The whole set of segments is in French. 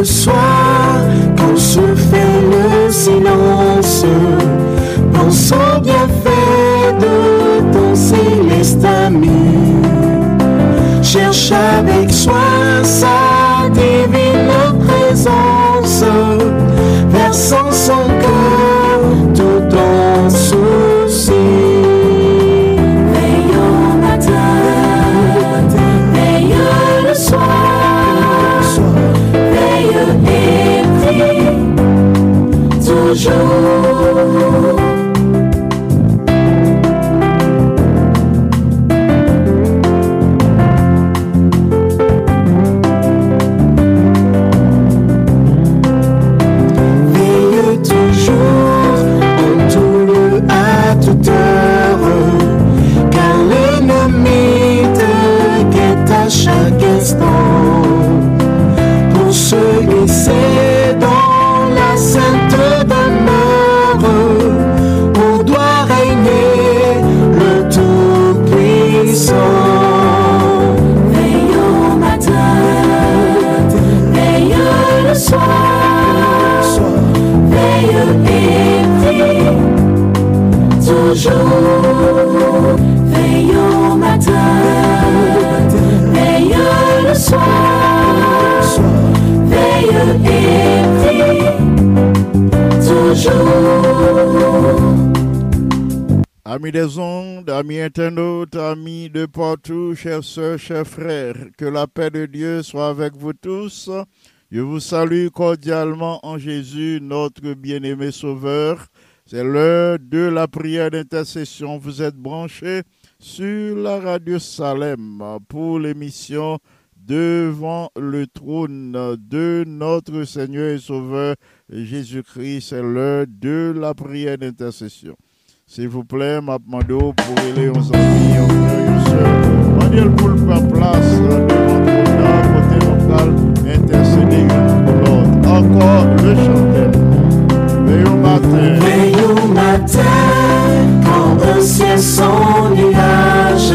le soir, quand se fait le silence, pensant bien fait de ton céleste ami, cherche à internautes, amis de partout, chers sœurs, chers frères, que la paix de Dieu soit avec vous tous. Je vous salue cordialement en Jésus, notre bien-aimé Sauveur. C'est l'heure de la prière d'intercession. Vous êtes branchés sur la radio Salem pour l'émission Devant le trône de notre Seigneur et Sauveur Jésus-Christ. C'est l'heure de la prière d'intercession. S'il vous plaît, m'a demandé pour aller aux amis, aux frères. Manuel pour le place devant le côté local, intercéder une pour l'autre. Encore le chanter. Veille au matin. Veille au matin, quand un ciel sans nuage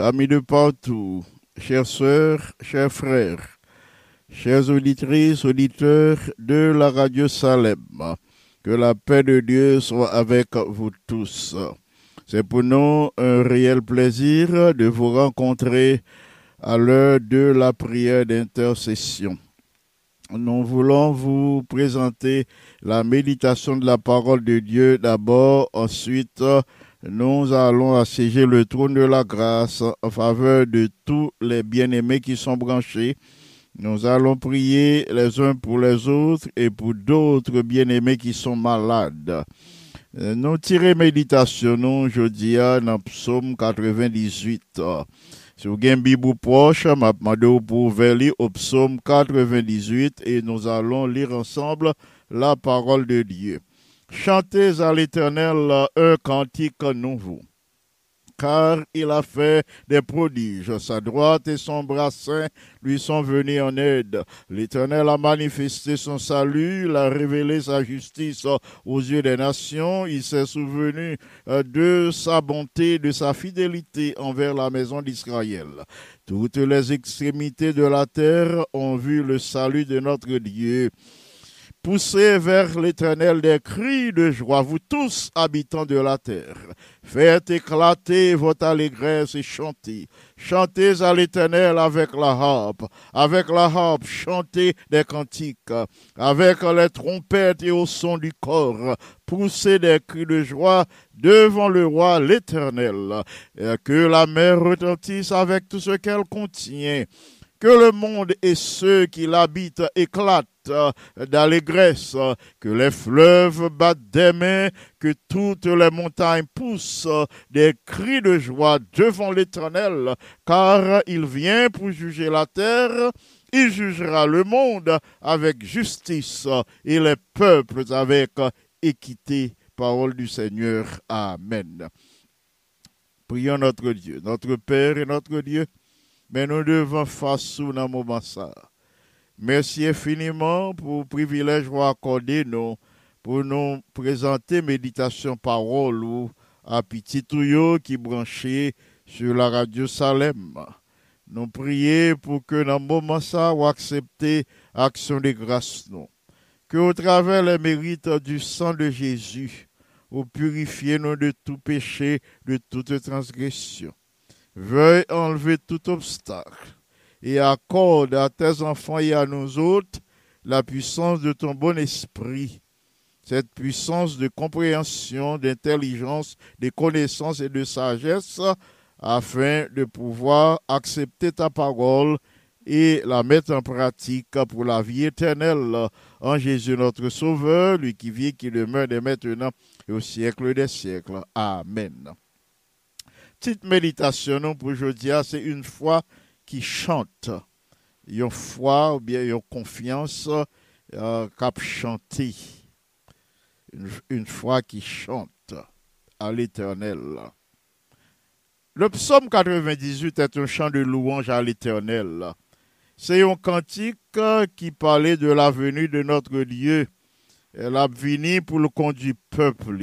amis de partout, chères sœurs, chers frères, chères auditrices, auditeurs de la radio Salem, que la paix de Dieu soit avec vous tous. C'est pour nous un réel plaisir de vous rencontrer à l'heure de la prière d'intercession. Nous voulons vous présenter la méditation de la parole de Dieu d'abord, ensuite nous allons assiéger le trône de la grâce en faveur de tous les bien-aimés qui sont branchés. Nous allons prier les uns pour les autres et pour d'autres bien-aimés qui sont malades. Euh, nous tirons méditation nous jeudi dans psaume 98. Si vous avez une Bible proche, je pour lire au psaume 98 et nous allons lire ensemble la parole de Dieu. Chantez à l'Éternel un cantique nouveau car il a fait des prodiges. Sa droite et son bras lui sont venus en aide. L'Éternel a manifesté son salut, il a révélé sa justice aux yeux des nations. Il s'est souvenu euh, de sa bonté, de sa fidélité envers la maison d'Israël. Toutes les extrémités de la terre ont vu le salut de notre Dieu. Poussez vers l'Éternel des cris de joie, vous tous habitants de la terre. Faites éclater votre allégresse et chantez. Chantez à l'Éternel avec la harpe. Avec la harpe, chantez des cantiques. Avec les trompettes et au son du corps, poussez des cris de joie devant le roi l'Éternel. Que la mer retentisse avec tout ce qu'elle contient que le monde et ceux qui l'habitent éclatent d'allégresse, que les fleuves battent des mains, que toutes les montagnes poussent des cris de joie devant l'Éternel, car il vient pour juger la terre, il jugera le monde avec justice et les peuples avec équité. Parole du Seigneur. Amen. Prions notre Dieu, notre Père et notre Dieu mais nous devons faire moment ça. Merci infiniment pour le privilège vous accorder nous pour nous présenter méditation parole ou à petit tuyau qui branché sur la radio Salem. Nous prions pour que dans le moment ça, vous l'action de grâce nous. Que au travers les mérites du sang de Jésus, vous purifiez nous de tout péché, de toute transgression veuille enlever tout obstacle et accorde à tes enfants et à nous autres la puissance de ton bon esprit, cette puissance de compréhension, d'intelligence, de connaissance et de sagesse, afin de pouvoir accepter ta parole et la mettre en pratique pour la vie éternelle. En Jésus notre Sauveur, lui qui vit, qui demeure dès maintenant et au siècle des siècles. Amen. Petite méditation pour aujourd'hui, c'est une foi qui chante. Une foi ou bien une confiance euh, cap chanter. Une, foi qui chante à l'éternel. Le psaume 98 est un chant de louange à l'éternel. C'est un cantique qui parlait de la venue de notre Dieu. Elle a pour le conduire peuple.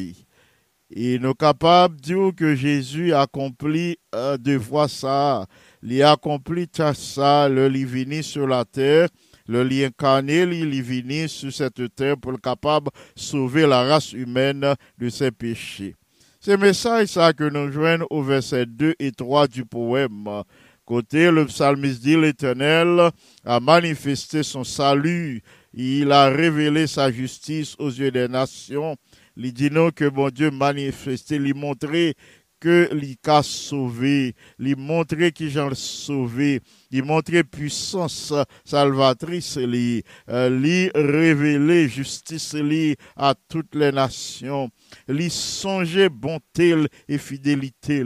Et nous capables dire que Jésus a accompli euh, de voir ça. Il a accompli ça, le venu sur la terre, le lien incarné, il venu sur cette terre pour être capable de sauver la race humaine de ses péchés. C'est message ça que nous joignons au verset 2 et 3 du poème. Côté, le psalmiste dit l'Éternel a manifesté son salut, il a révélé sa justice aux yeux des nations il dit que mon Dieu manifesté, lui montrer que lui a sauvé, lui montrer qu'il j'en sauvé, lui montrer puissance salvatrice, lui, euh, lui révéler justice lui à toutes les nations, lui songer bonté et fidélité.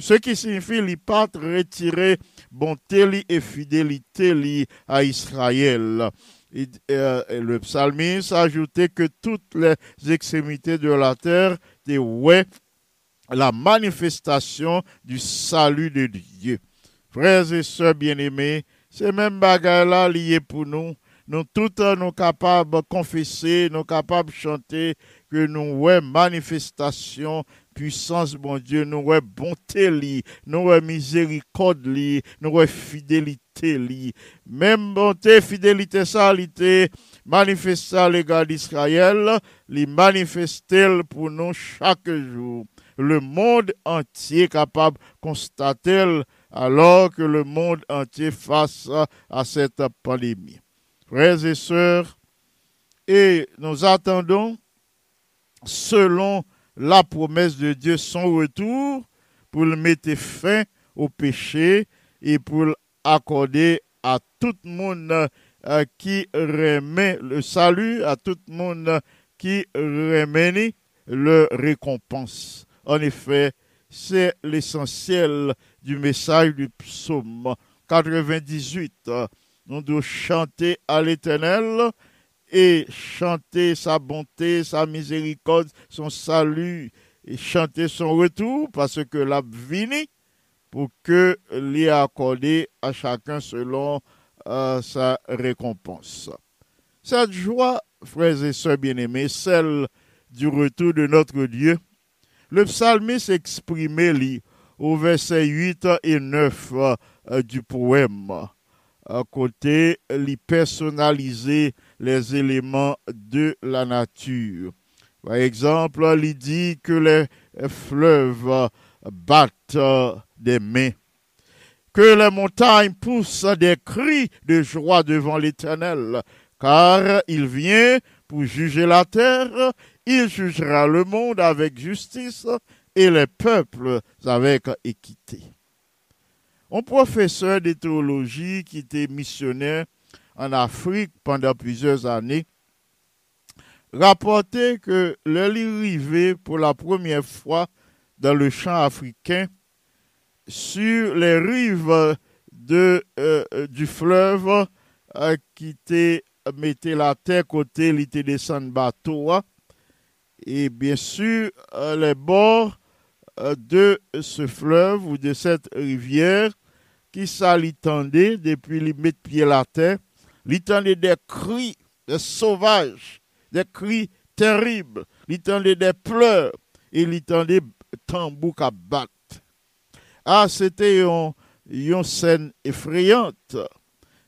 Ce qui signifie lui pas retirer bonté et fidélité lui à Israël. Euh, le psalmiste a ajouté que toutes les extrémités de la terre ouais, la manifestation du salut de Dieu. Frères et sœurs bien-aimés, ces mêmes bagages-là liés pour nous. Nous tous nous capables de confesser, nous capables de chanter que nous voyons manifestation puissance, bon Dieu, nous voyons bonté, li, nous voyons miséricorde, nous voyons fidélité. Li. Même bonté, fidélité, salité, manifester à l'égard d'Israël, li manifester pour nous chaque jour. Le monde entier capable de constater alors que le monde entier face à cette pandémie. Frères et sœurs, et nous attendons, selon la promesse de Dieu, son retour pour le mettre fin au péché et pour accorder à tout le monde euh, qui remet le salut, à tout le monde qui remet le récompense. En effet, c'est l'essentiel du message du psaume 98. Nous devons chanter à l'Éternel et chanter sa bonté, sa miséricorde, son salut, et chanter son retour, parce que l'a pour que l'y accordé à chacun selon euh, sa récompense. Cette joie, frères et sœurs bien-aimés, celle du retour de notre Dieu, le psalmiste exprimait au verset 8 et 9 euh, du poème. À côté, lui personnaliser les éléments de la nature. Par exemple, il dit que les fleuves battent des mains, que les montagnes poussent des cris de joie devant l'Éternel, car il vient pour juger la terre, il jugera le monde avec justice et les peuples avec équité. Un professeur de théologie qui était missionnaire en Afrique pendant plusieurs années rapportait que le arrivait pour la première fois dans le champ africain sur les rives de, euh, du fleuve euh, qui mettait la terre côté, était descendu bateau. Et bien sûr, euh, les bords de ce fleuve ou de cette rivière qui ça depuis les mettre pied la terre, l'entendait des cris des sauvages, des cris terribles, l'entendait des pleurs et l'entendait battre. Ah, c'était une, scène effrayante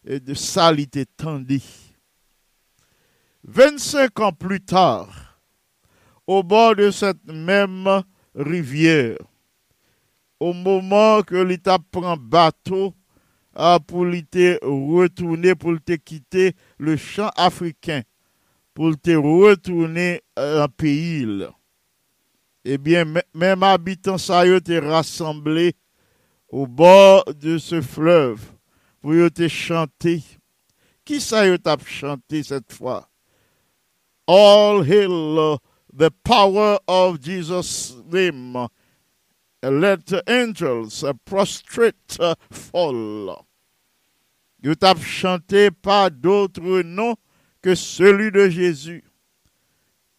et de salité tendue. 25 ans plus tard, au bord de cette même rivière, au moment que l'État prend bateau ah, pour l'été retourner, pour te quitter le champ africain, pour te retourner euh, en pays. Eh bien, même habitants ça y été rassemblés au bord de ce fleuve pour te chanter. Qui ça y a chanté cette fois? All hail the power of Jesus' name let angels prostrate fall. Vous avez chanté pas d'autre nom que celui de Jésus.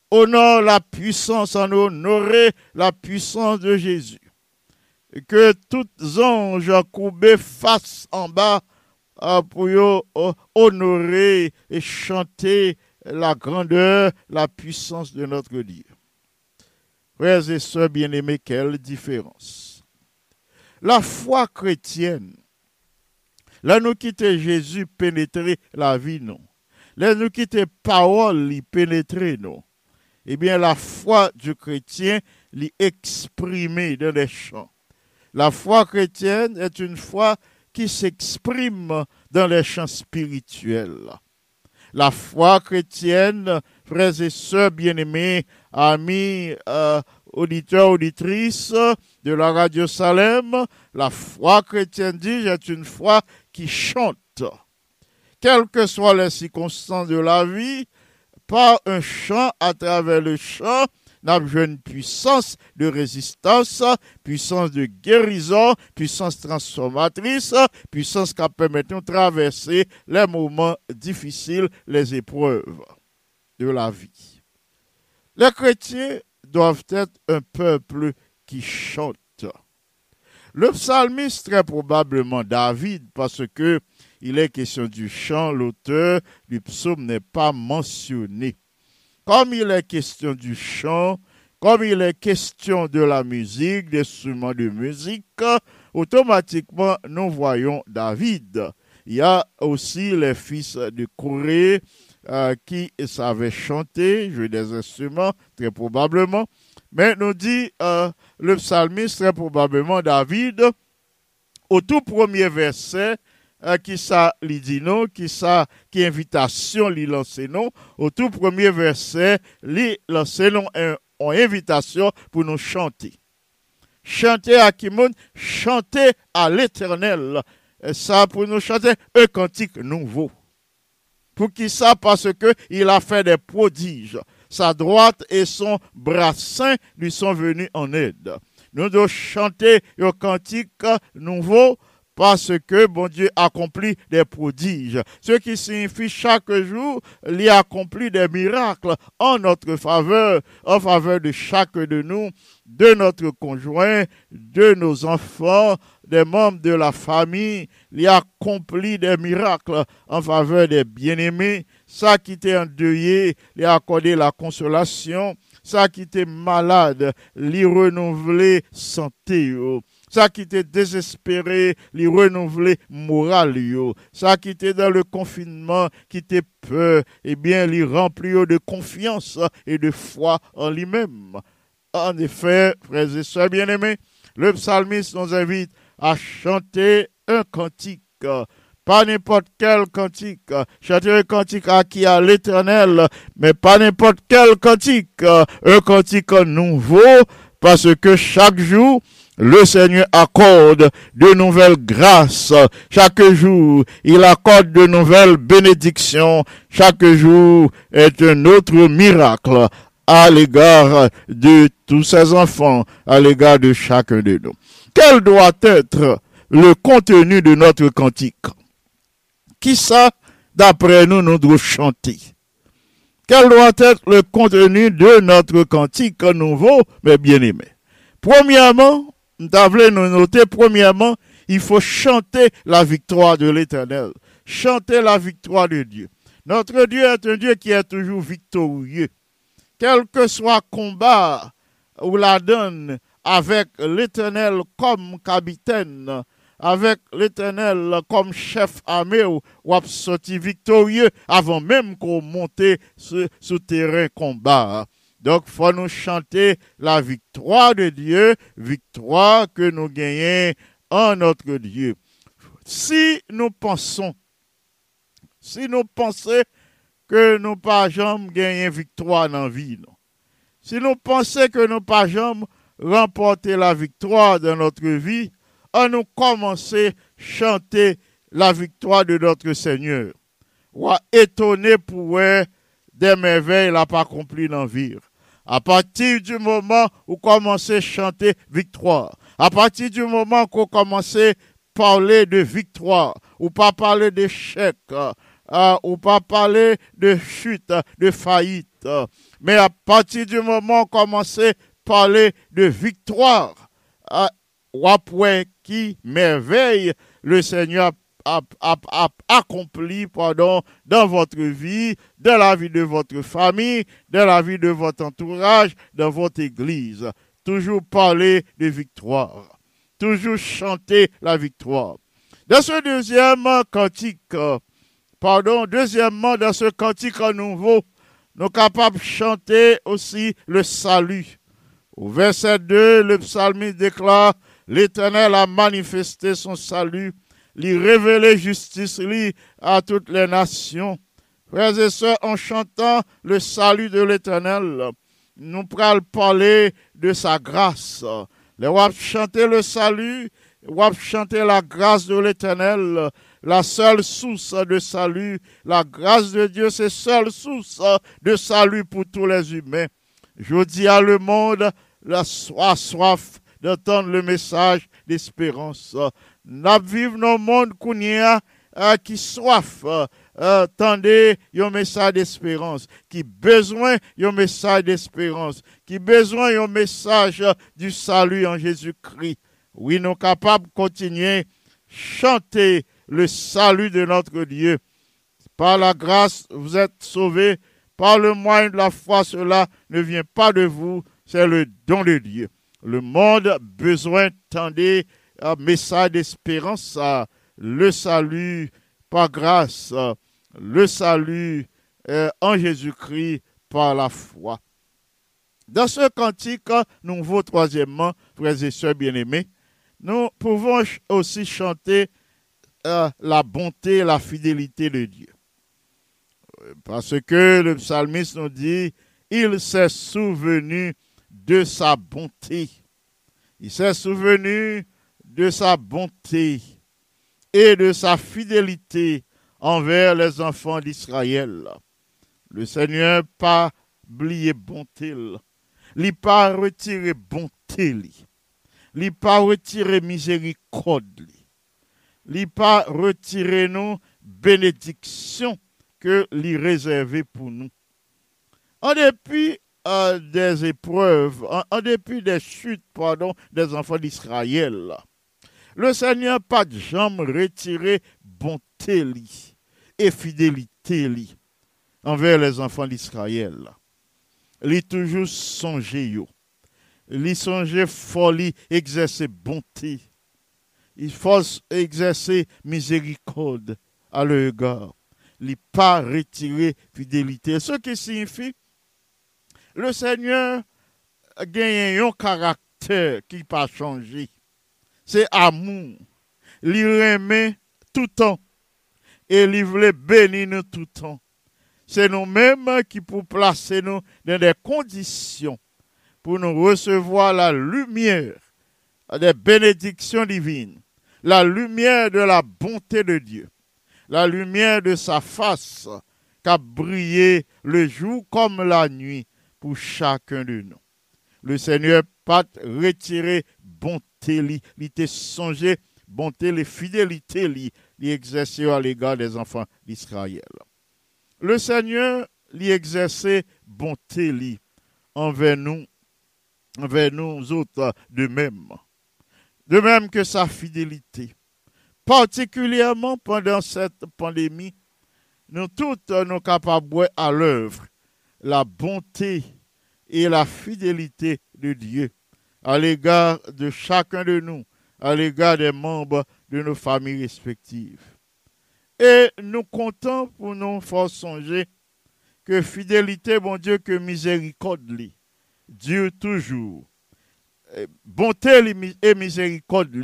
Honore la puissance, en honorer la puissance de Jésus. que tous anges courbés face en bas pour honorer et chanter la grandeur, la puissance de notre Dieu. Frères et sœurs bien-aimés, quelle différence. La foi chrétienne, là nous quitter Jésus pénétrer la vie, non. Là nous quitter parole, y pénétrer, non. Eh bien, la foi du chrétien, l'y exprimer dans les chants. La foi chrétienne est une foi qui s'exprime dans les chants spirituels. La foi chrétienne, frères et sœurs bien-aimés, amis, euh, auditeurs, auditrices de la radio Salem, la foi chrétienne dit est une foi qui chante. Quelles que soient les circonstances de la vie, par un chant à travers le chant, n'a une puissance de résistance, puissance de guérison, puissance transformatrice, puissance qui permet de traverser les moments difficiles, les épreuves de la vie. Les chrétiens doivent être un peuple qui chante. Le psalmiste, très probablement David, parce que il est question du chant, l'auteur du psaume n'est pas mentionné. comme il est question du chant, comme il est question de la musique, des instruments de musique, automatiquement nous voyons David. Il y a aussi les fils de Corée euh, qui savaient chanter, jouer des instruments, très probablement. Mais nous dit euh, le psalmiste, très probablement David, au tout premier verset, qui ça lui dit non, qui ça, qui invitation lui lance non, au tout premier verset, lui lance non en invitation pour nous chanter. Chanter à Kimoun, chanter à l'éternel. Ça pour nous chanter un cantique nouveau. Pour qui ça? Parce que il a fait des prodiges. Sa droite et son bras saint lui sont venus en aide. Nous devons chanter un cantique nouveau parce que bon Dieu accomplit des prodiges. Ce qui signifie chaque jour, il accomplit des miracles en notre faveur, en faveur de chaque de nous, de notre conjoint, de nos enfants, des membres de la famille. Il accomplit des miracles en faveur des bien-aimés. Ça qui était endeuillé, il a accordé la consolation. Ça qui était malade, lui renouveler santé ça qui était désespéré, lui renouveler moral Ça qui était dans le confinement, qui était peur, eh bien, lui remplir de confiance et de foi en lui-même. En effet, frères et sœurs bien-aimés, le psalmiste nous invite à chanter un cantique pas n'importe quel cantique. Chanter un cantique à qui? À l'éternel, mais pas n'importe quel cantique. Un cantique nouveau, parce que chaque jour, le Seigneur accorde de nouvelles grâces. Chaque jour, il accorde de nouvelles bénédictions. Chaque jour est un autre miracle à l'égard de tous ses enfants, à l'égard de chacun de nous. Quel doit être le contenu de notre cantique? Qui ça, d'après nous, nous devons chanter? Quel doit être le contenu de notre cantique nouveau, mais bien aimé? Premièrement, nous nous noter, premièrement, il faut chanter la victoire de l'éternel. Chanter la victoire de Dieu. Notre Dieu est un Dieu qui est toujours victorieux. Quel que soit combat ou la donne avec l'éternel comme capitaine, avec l'éternel comme chef armé ou, ou victorieux avant même qu'on monte sur terrain combat. Donc, faut nous chanter la victoire de Dieu, victoire que nous gagnons en notre Dieu. Si nous pensons, si nous pensons que nous pas jamais gagner victoire dans la vie, si nous pensons que nous pas jamais remporter la victoire dans notre vie, on nous commencer à chanter la victoire de notre Seigneur. Ou étonné pour des merveilles n'a pas accompli dans la vie. À partir du moment où commencez à chanter victoire, à partir du moment qu'on commencez à parler de victoire, ou pas parler d'échec, euh, ou pas parler de chute, de faillite, mais à partir du moment où commencez à parler de victoire, euh, qui merveille le Seigneur accompli pardon, dans votre vie, dans la vie de votre famille, dans la vie de votre entourage, dans votre église. Toujours parler de victoire. Toujours chanter la victoire. Dans ce deuxième cantique, pardon, deuxièmement, dans ce cantique nouveau, nous sommes capables de chanter aussi le salut. Au verset 2, le psalmiste déclare, l'Éternel a manifesté son salut lui révéler justice lui à toutes les nations. Frères et sœurs, en chantant le salut de l'Éternel, nous pourrons parler de sa grâce. Les wap chanter le salut, wap chanter la grâce de l'Éternel, la seule source de salut. La grâce de Dieu, c'est seule source de salut pour tous les humains. Je dis à le monde, la soif, soif d'entendre le message d'espérance. Nous vivons dans un monde qui soif, euh, tendez un message d'espérance, qui besoin message d'espérance, qui besoin d'un message du salut en Jésus-Christ. Oui, nous sommes capables de continuer chanter le salut de notre Dieu. Par la grâce, vous êtes sauvés par le moyen de la foi, cela ne vient pas de vous, c'est le don de Dieu. Le monde a besoin un message d'espérance, le salut par grâce, le salut euh, en Jésus-Christ par la foi. Dans ce cantique nouveau, troisièmement, frères et sœurs bien-aimés, nous pouvons aussi chanter euh, la bonté et la fidélité de Dieu. Parce que le psalmiste nous dit, il s'est souvenu de sa bonté. Il s'est souvenu de sa bonté et de sa fidélité envers les enfants d'Israël. Le Seigneur pas oublié bonté, il pas retiré bonté, il pas retiré miséricorde, il pas retiré nos bénédictions que lui réservé pour nous. En dépit euh, des épreuves, en, dépit des chutes, pardon, des enfants d'Israël, le Seigneur pas de jamais retiré bonté et fidélité envers les enfants d'Israël. Il toujours songé. Il songé folie, exercer bonté. Il faut exercer miséricorde à leur égard n'est pas retiré fidélité. Ce qui signifie, le Seigneur gagne un caractère qui n'a pas changé. C'est amour. Il remet tout temps. Et il veut bénir nous tout temps. C'est nous-mêmes qui pour placer nous dans des conditions pour nous recevoir la lumière des bénédictions divines, la lumière de la bonté de Dieu la lumière de sa face qu'a brillé le jour comme la nuit pour chacun de nous. Le Seigneur pas retiré bonté, il était songé bonté, les fidélités, li, exercé à l'égard des enfants d'Israël. Le Seigneur lui exerçait bonté li, envers nous, envers nous autres de même. De même que sa fidélité particulièrement pendant cette pandémie, nous toutes nous capables à l'œuvre la bonté et la fidélité de Dieu à l'égard de chacun de nous, à l'égard des membres de nos familles respectives. Et nous comptons pour nous faire songer que fidélité, bon Dieu, que miséricorde, Dieu toujours. Bonté et miséricorde,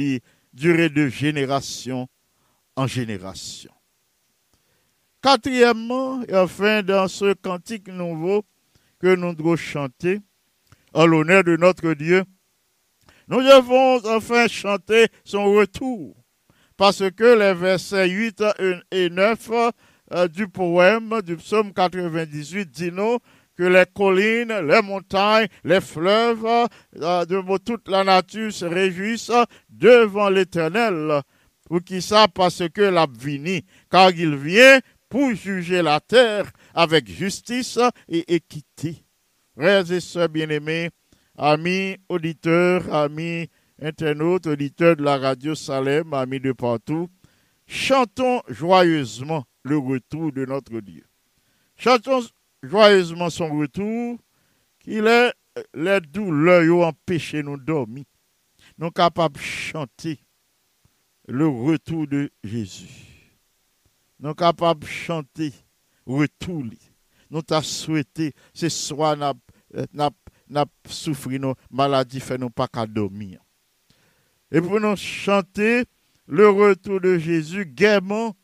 durer de génération en génération. Quatrièmement, et enfin, dans ce cantique nouveau que nous devons chanter en l'honneur de notre Dieu, nous devons enfin chanter son retour. Parce que les versets 8 et 9 euh, du poème du psaume 98 disent que les collines, les montagnes, les fleuves, euh, de toute la nature se réjouissent devant l'Éternel. Pour qui ça? Parce que l'a car il vient pour juger la terre avec justice et équité. Frères et bien-aimés, amis auditeurs, amis internautes, auditeurs de la radio Salem, amis de partout, chantons joyeusement le retour de notre Dieu. Chantons joyeusement son retour, qu'il est les douleurs ont empêché nous dormir. Nous sommes capables de chanter le retour de Jésus. Nous sommes capables de chanter retour. Nous avons souhaité, ce soir, nous avons souffert nos maladies, fait nous pas qu'à dormir. Et pour nous chanter le retour de Jésus, gaiement,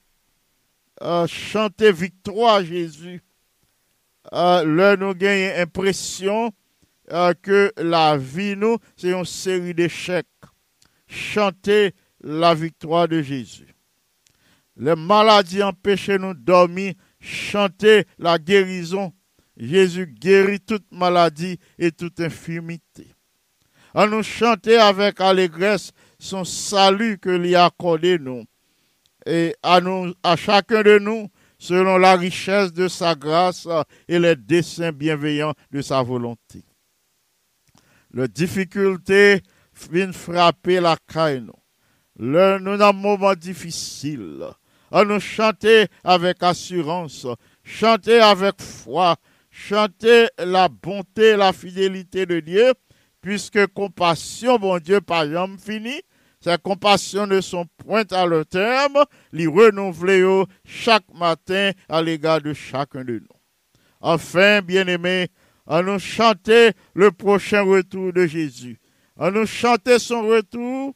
euh, chanter victoire Jésus euh, là, nous avons l'impression euh, que la vie, nous, c'est une série d'échecs. Chanter la victoire de Jésus. Les maladies empêchent nous de dormir. Chanter la guérison. Jésus guérit toute maladie et toute infirmité. À nous chanter avec allégresse son salut que lui a accordé nous. Et à nous, à chacun de nous, selon la richesse de sa grâce et les desseins bienveillants de sa volonté. La difficulté vient frapper la caille. Le, nous avons un moment difficile. À nous chanter avec assurance, chanter avec foi, chanter la bonté, la fidélité de Dieu, puisque compassion, bon Dieu, par exemple, fini. Ces compassions ne sont point à leur terme, les renouveler chaque matin à l'égard de chacun de nous. Enfin, bien-aimés, à nous chanter le prochain retour de Jésus. À nous chanter son retour,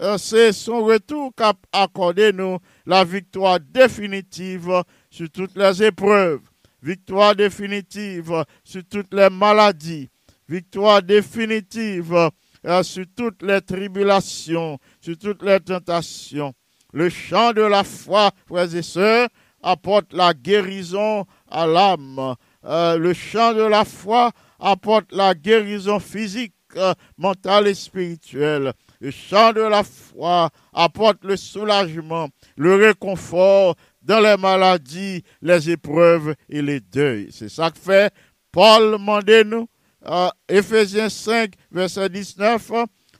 euh, c'est son retour qui a accordé nous la victoire définitive sur toutes les épreuves, victoire définitive sur toutes les maladies, victoire définitive euh, sur toutes les tribulations, sur toutes les tentations. Le chant de la foi, frères et sœurs, apporte la guérison à l'âme. Euh, le chant de la foi apporte la guérison physique, euh, mentale et spirituelle. Le chant de la foi apporte le soulagement, le réconfort dans les maladies, les épreuves et les deuils. C'est ça que fait Paul nous Ephésiens 5, verset 19,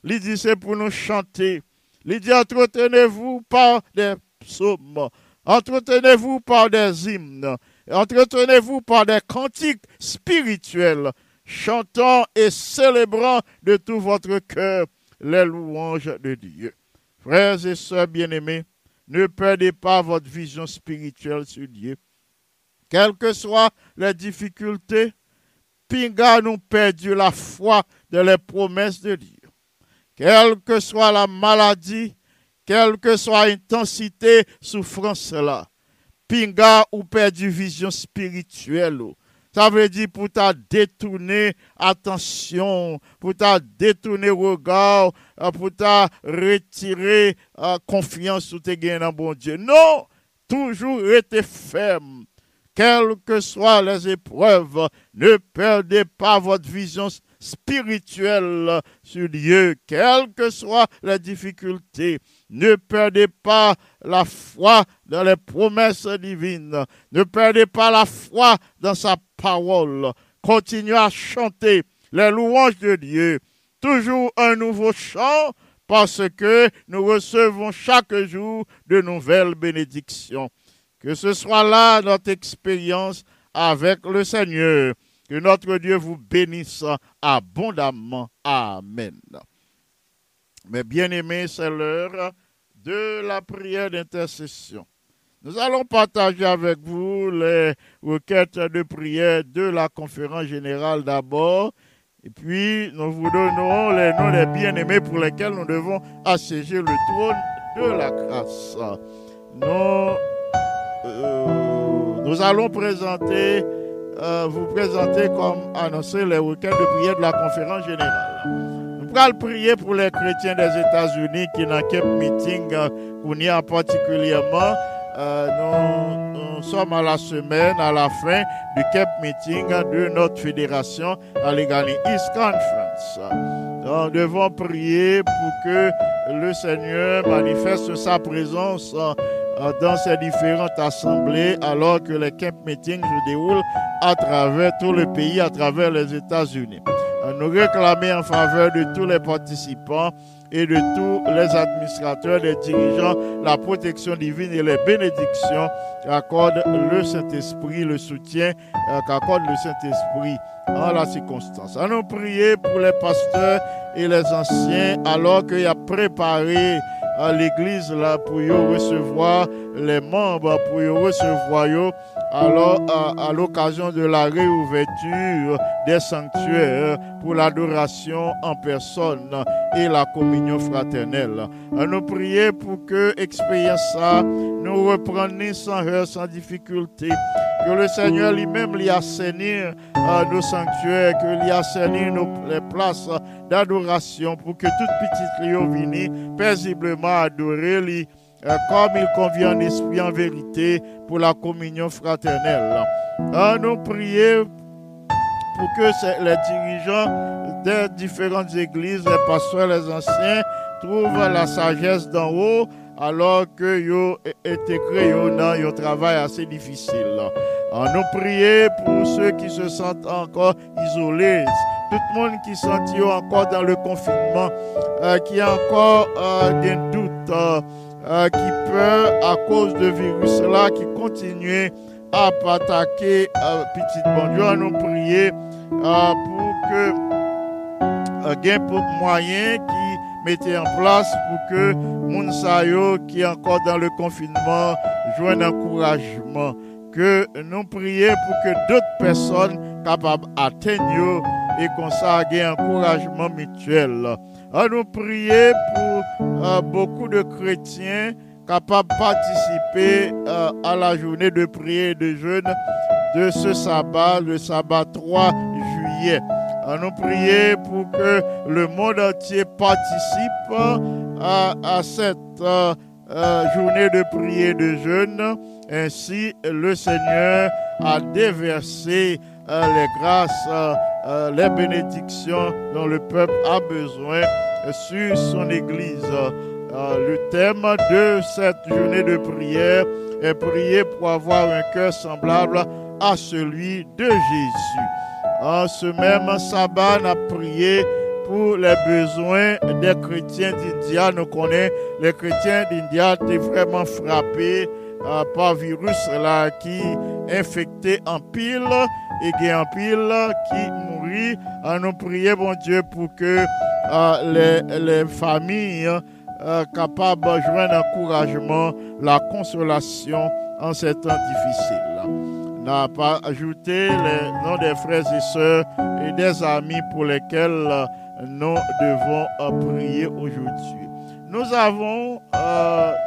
il dit c'est pour nous chanter. Il dit entretenez-vous par des psaumes, entretenez-vous par des hymnes, entretenez-vous par des cantiques spirituels, chantant et célébrant de tout votre cœur les louanges de Dieu. Frères et sœurs bien-aimés, ne perdez pas votre vision spirituelle sur Dieu. Quelles que soient les difficultés, Pinga nous perdu la foi de les promesses de Dieu. Quelle que soit la maladie, quelle que soit l'intensité, souffrance là, Pinga ou perdu vision spirituelle. Ça veut dire pour ta détourner attention, pour ta détourner regard, euh, pour ta retirer euh, confiance sous tes gains dans bon Dieu. Non, toujours rester ferme quelles que soient les épreuves, ne perdez pas votre vision spirituelle sur Dieu, quelles que soient les difficultés. Ne perdez pas la foi dans les promesses divines. Ne perdez pas la foi dans sa parole. Continuez à chanter les louanges de Dieu. Toujours un nouveau chant parce que nous recevons chaque jour de nouvelles bénédictions. Que ce soit là notre expérience avec le Seigneur. Que notre Dieu vous bénisse abondamment. Amen. Mais bien aimés, c'est l'heure de la prière d'intercession. Nous allons partager avec vous les requêtes de prière de la conférence générale d'abord. Et puis, nous vous donnons les noms des bien-aimés pour lesquels nous devons assiéger le trône de la grâce. Nous euh, nous allons présenter, euh, vous présenter comme annoncé les week-ends de prière de la conférence générale. Nous allons prier pour les chrétiens des États-Unis qui n'ont qu'un meeting euh, qu'on y a particulièrement. nous, sommes à la semaine, à la fin du Cape Meeting de notre fédération Allegheny East Conference. Nous devons prier pour que le Seigneur manifeste sa présence euh, dans ces différentes assemblées alors que les camp meetings se déroulent à travers tout le pays, à travers les États-Unis. Euh, nous réclamer en faveur de tous les participants et de tous les administrateurs, les dirigeants, la protection divine et les bénédictions qu'accorde le Saint-Esprit, le soutien euh, qu'accorde le Saint-Esprit en la circonstance. Nous prier pour les pasteurs et les anciens alors qu'il a préparé à l'église là pour recevoir les membres, pour recevoir alors à, l'occasion de la réouverture des sanctuaires pour l'adoration en personne et la communion fraternelle. À nous prier pour que expérience ça nous reprenne sans heurts, sans difficulté. Que le Seigneur lui-même lui assainir à nos sanctuaires, que lui assainir nos, les places d'adoration pour que toute petite Léo vienne paisiblement adorer lui euh, comme il convient en esprit en vérité pour la communion fraternelle. À nous prier pour que les dirigeants des différentes églises, les pasteurs, les anciens, trouvent la sagesse d'en haut alors que yo été créé dans un travail assez difficile. À nous prier pour ceux qui se sentent encore isolés, tout le monde qui sent encore dans le confinement, euh, qui a encore euh, des doutes, euh, qui peut, à cause de virus là, qui continue a attaqué petit bon Dieu, nous prier pour que gain pour moyen qui mettait en place pour que Mounsayo qui est encore dans le confinement joigne un encouragement que nous prions pour que d'autres personnes capables d'atteindre et qu'on un encouragement mutuel. À nous prier pour euh, beaucoup de chrétiens capables de participer euh, à la journée de prière et de jeûne de ce sabbat, le sabbat 3 juillet. Nous prier pour que le monde entier participe à, cette journée de prière et de jeûne. Ainsi, le Seigneur a déversé les grâces euh, les bénédictions dont le peuple a besoin sur son Église. Euh, le thème de cette journée de prière est prier pour avoir un cœur semblable à celui de Jésus. En ce même sabbat, on a prié pour les besoins des chrétiens d'India. Nous connaissons les chrétiens d'India étaient vraiment frappés euh, par virus là qui infecté en pile et qui en pile qui mourit. À nous prier, bon Dieu, pour que euh, les, les, familles euh, capables de joindre encouragement, la consolation en ces temps difficiles. N'a pas ajouté les noms des frères et sœurs et des amis pour lesquels nous devons prier aujourd'hui. Nous avons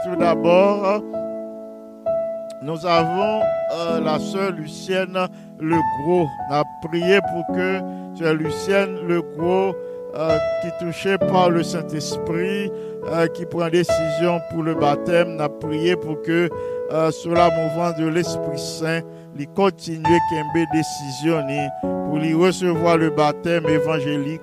tout d'abord nous avons euh, la sœur Lucienne Le Gros. On a prié pour que sœur Lucienne Le Gros, euh, qui touchait par le Saint-Esprit, euh, qui prend décision pour le baptême, on a prié pour que sur la mouvance de l'Esprit Saint, il continue qu'un décision pour lui recevoir le baptême évangélique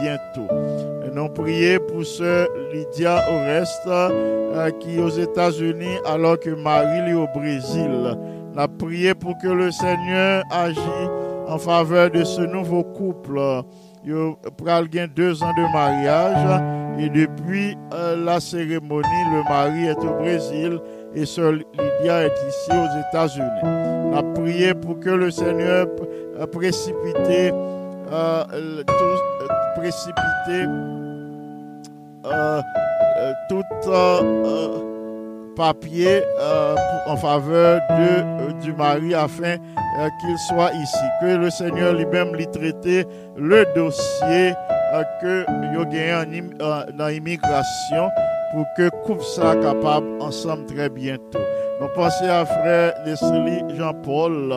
bientôt. Nous prié pour sœur Lydia Oreste euh, qui est aux États-Unis alors que Marie est au Brésil. Nous prié pour que le Seigneur agisse en faveur de ce nouveau couple. Il a deux ans de mariage et depuis euh, la cérémonie, le mari est au Brésil et sœur Lydia est ici aux États-Unis. Nous avons prié pour que le Seigneur précipite, euh, précipiter euh, euh, tout euh, papier en faveur de, du mari afin qu'il soit ici. Que le Seigneur lui-même lui traite le dossier que y gagné dans l'immigration pour que couple ça capable ensemble très bientôt. Nous pensons à frère Leslie Jean-Paul,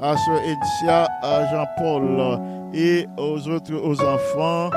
à Edicia Jean-Paul et aux autres aux enfants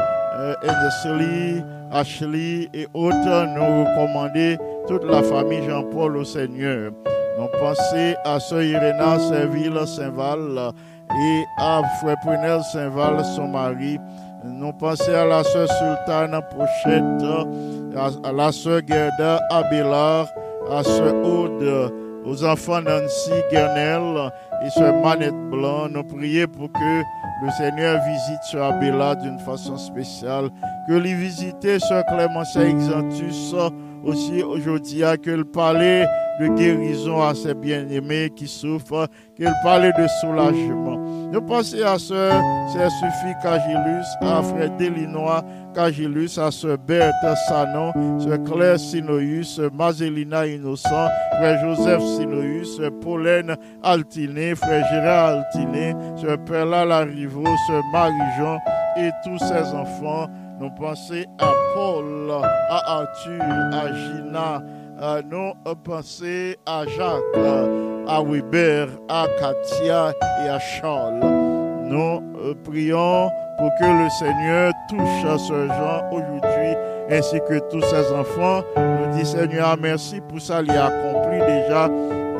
Leslie Ashley et autres nous recommander toute la famille Jean-Paul au Seigneur. Nous pensons à Sœur Iréna Serville Saint-Val et à Frère Prunel Saint-Val, son mari. Nous pensons à la Sœur Sultane Pochette, à la Sœur Gerda Abelard, à Sœur Aude, aux enfants Nancy Guernel et Sœur Manette Blanc. Nous prions pour que le Seigneur visite Sœur Abela d'une façon spéciale. Que lui visiter Sœur Clémence Exantus aussi aujourd'hui, que le palais de guérison à ses bien-aimés qui souffrent, qu'il parle de soulagement. Nous pensons à Sœur Suffit Cagilus, à Frère Delinois Cagilus, à Sœur Berthe Sanon, Sœur Claire Sinoïus, Mazelina Innocent, Frère Joseph Sinoïus, Sœur Pauline Altiné, Frère Gérard Altiné, Sœur Perla Larivo, Sœur Marie-Jean et tous ses enfants. Nous pensons à Paul, à Arthur, à Gina, nous pensons à Jacques, à Weber, à Katia et à Charles. Nous prions pour que le Seigneur touche à ce Jean aujourd'hui ainsi que tous ses enfants. Nous disons Seigneur merci pour ça, il a accompli déjà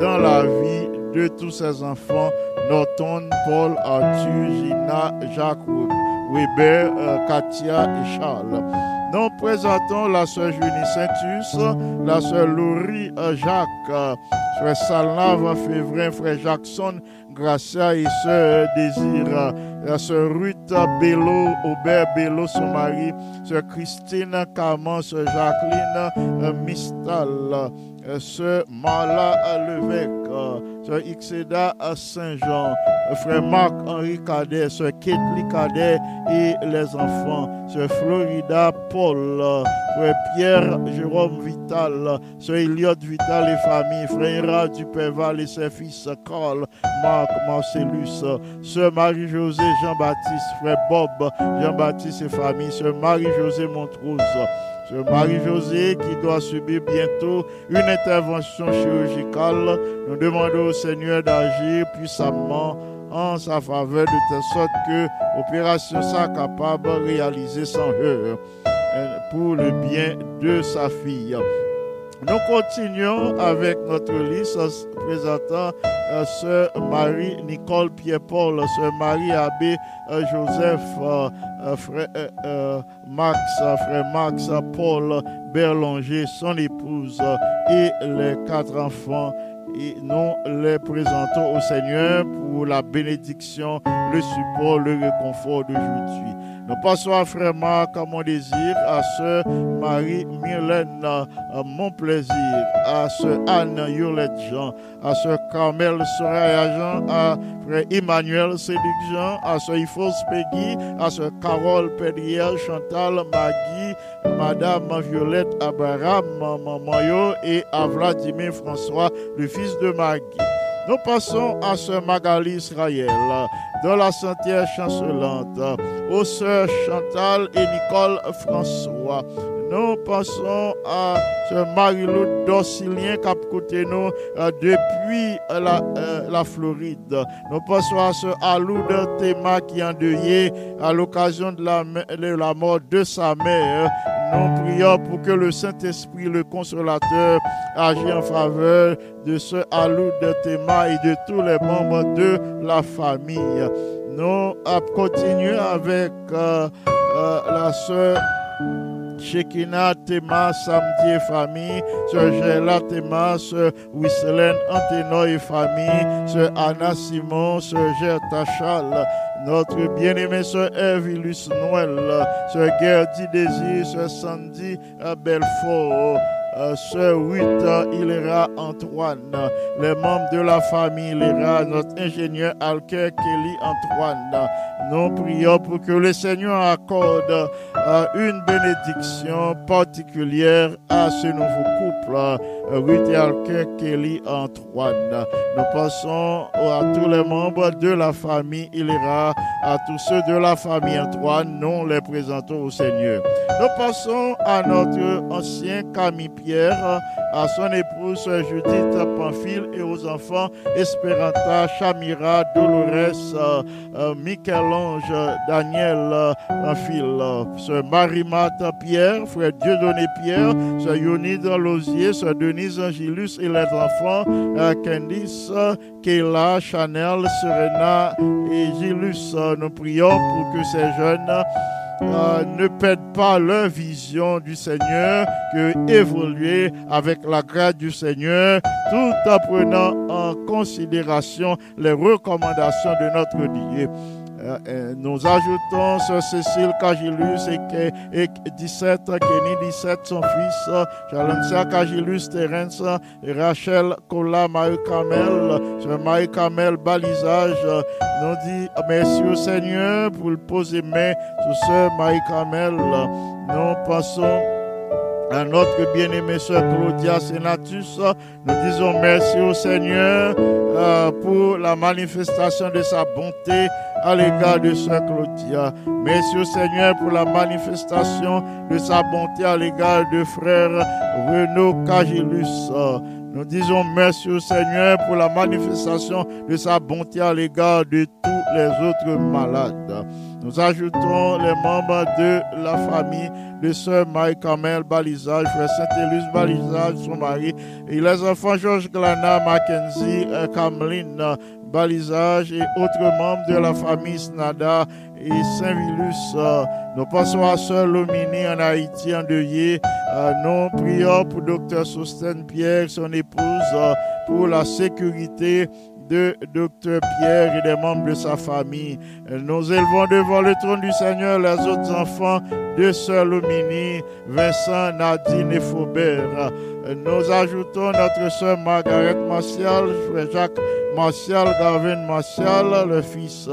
dans la vie de tous ses enfants. Norton, Paul, Arthur, Gina, Jacques, Weber, euh, Katia et Charles. Nous présentons la sœur Julie Saintus, la sœur Laurie Jacques, frère Salnave Févrin, frère Jackson, Gracia et sœur Désir, la sœur Ruth Bello, Aubert Bello, son mari, sœur Christine Caman, sœur Jacqueline Mistal, Sœur Marla Levesque, Sœur Ixeda à Saint-Jean, Frère Marc-Henri Cadet, Sœur Ketli Cadet et les enfants, Sœur Florida Paul, Frère Pierre Jérôme Vital, Sœur Eliott Vital et famille, Frère Duperval et ses fils Carl, Marc, Marcellus, Sœur Marie-Josée Jean-Baptiste, Frère Bob Jean-Baptiste et famille, Sœur Marie-Josée Montrose, Sœur Marie-Josée qui doit subir bientôt une intervention chirurgicale. Nous demandons au Seigneur d'agir puissamment en sa faveur de telle sorte que l'opération soit capable de réaliser sans heurts pour le bien de sa fille. Nous continuons avec notre liste présentant euh, Sœur Marie-Nicole Pierre-Paul, Sœur Marie-Abbé euh, Joseph, euh, frère Max, frère Max Paul Berlanger, son épouse et les quatre enfants. Et nous les présentons au Seigneur pour la bénédiction, le support, le réconfort d'aujourd'hui. Nous passons à Frère Marc, à mon désir, à Sœur Marie-Myrlène, à mon plaisir, à Sœur Anne Yolette Jean, à Sœur Carmel Soraya Jean, à Frère Emmanuel Cédric Jean, à Sœur Ifos Peggy, à Sœur Carole Pédriel, Chantal Magui, Madame Violette Abraham, Maman et à Vladimir François, le fils de Magui. Nous passons à Sœur Magali Israël, dans la sentière chancelante, aux sœurs Chantal et Nicole François. Nous passons à Sœur Marie-Lou Dorsilien a côté nous euh, depuis la, euh, la, Floride. Nous passons à Sœur Aloud Théma qui endeuillé à l'occasion de de la mort de sa mère. Nous prions pour que le Saint-Esprit, le Consolateur, agisse en faveur de ce Alou de Théma et de tous les membres de la famille. Nous continuons avec euh, euh, la sœur Shekina Théma, samedi et famille, Sœur Gela Théma, Sœur Wisselen Anteno et famille, Sœur Anna Simon, Sœur Gerta Chal, notre bien-aimé Sœur Evilus Noël, Sœur Gerdy Désir, Sœur Sandy Belfort, euh, Sœur Rita Hilera Antoine, les membres de la famille Hilera, notre ingénieur Alker Kelly Antoine. Nous prions pour que le Seigneur accorde euh, une bénédiction particulière à ce nouveau couple, Alker Kelly Antoine. Nous passons à tous les membres de la famille Hilera, à tous ceux de la famille Antoine, nous les présentons au Seigneur. Nous passons à notre ancien Camille Pierre, à son épouse Judith Pamphile et aux enfants Esperanta, Chamira, Dolores, euh, Michel-Ange, Daniel Pamphile, sœur Marie-Marthe Pierre, frère Dieudonné Pierre, sœur Yonide Lozier, sœur Denise Angilus et les enfants euh, Candice, Kayla, Chanel, Serena et Gilus. Nous prions pour que ces jeunes euh, ne perdent pas leur vision du Seigneur, que évoluer avec la grâce du Seigneur, tout en prenant en considération les recommandations de notre Dieu. Euh, euh, nous ajoutons ce Cécile Cagilus et, 17, Kenny 17, son fils, Jalencia Cagilus Terence, Rachel Kola Marie Kamel, Marie Kamel Balisage, nous dit merci au Seigneur pour le poser main sur ce Marie Kamel. Nous passons à notre bien-aimée soeur Claudia Senatus. Nous disons merci au Seigneur euh, pour la manifestation de sa bonté à l'égard de soeur Claudia. Merci au Seigneur pour la manifestation de sa bonté à l'égard de frère Renaud Cagilus. Nous disons merci au Seigneur pour la manifestation de sa bonté à l'égard de tous les autres malades. Nous ajoutons les membres de la famille de sœur Marie-Camel Balisage, frère Saint-Élus Balisage, son mari, et les enfants Georges Glana, Mackenzie, Cameline Balisage et autres membres de la famille Snada et Saint-Vilus. Nous passons à Sœur Lomini en Haïti endeuillée. Nous prions pour Docteur Sosten Pierre, son épouse, pour la sécurité de Docteur Pierre et des membres de sa famille. Nous élevons devant le trône du Seigneur les autres enfants de Sœur Lumini, Vincent, Nadine et Faubert. Nous ajoutons notre sœur Margaret Martial, frère Jacques Martial, Gavin Martial, le fils.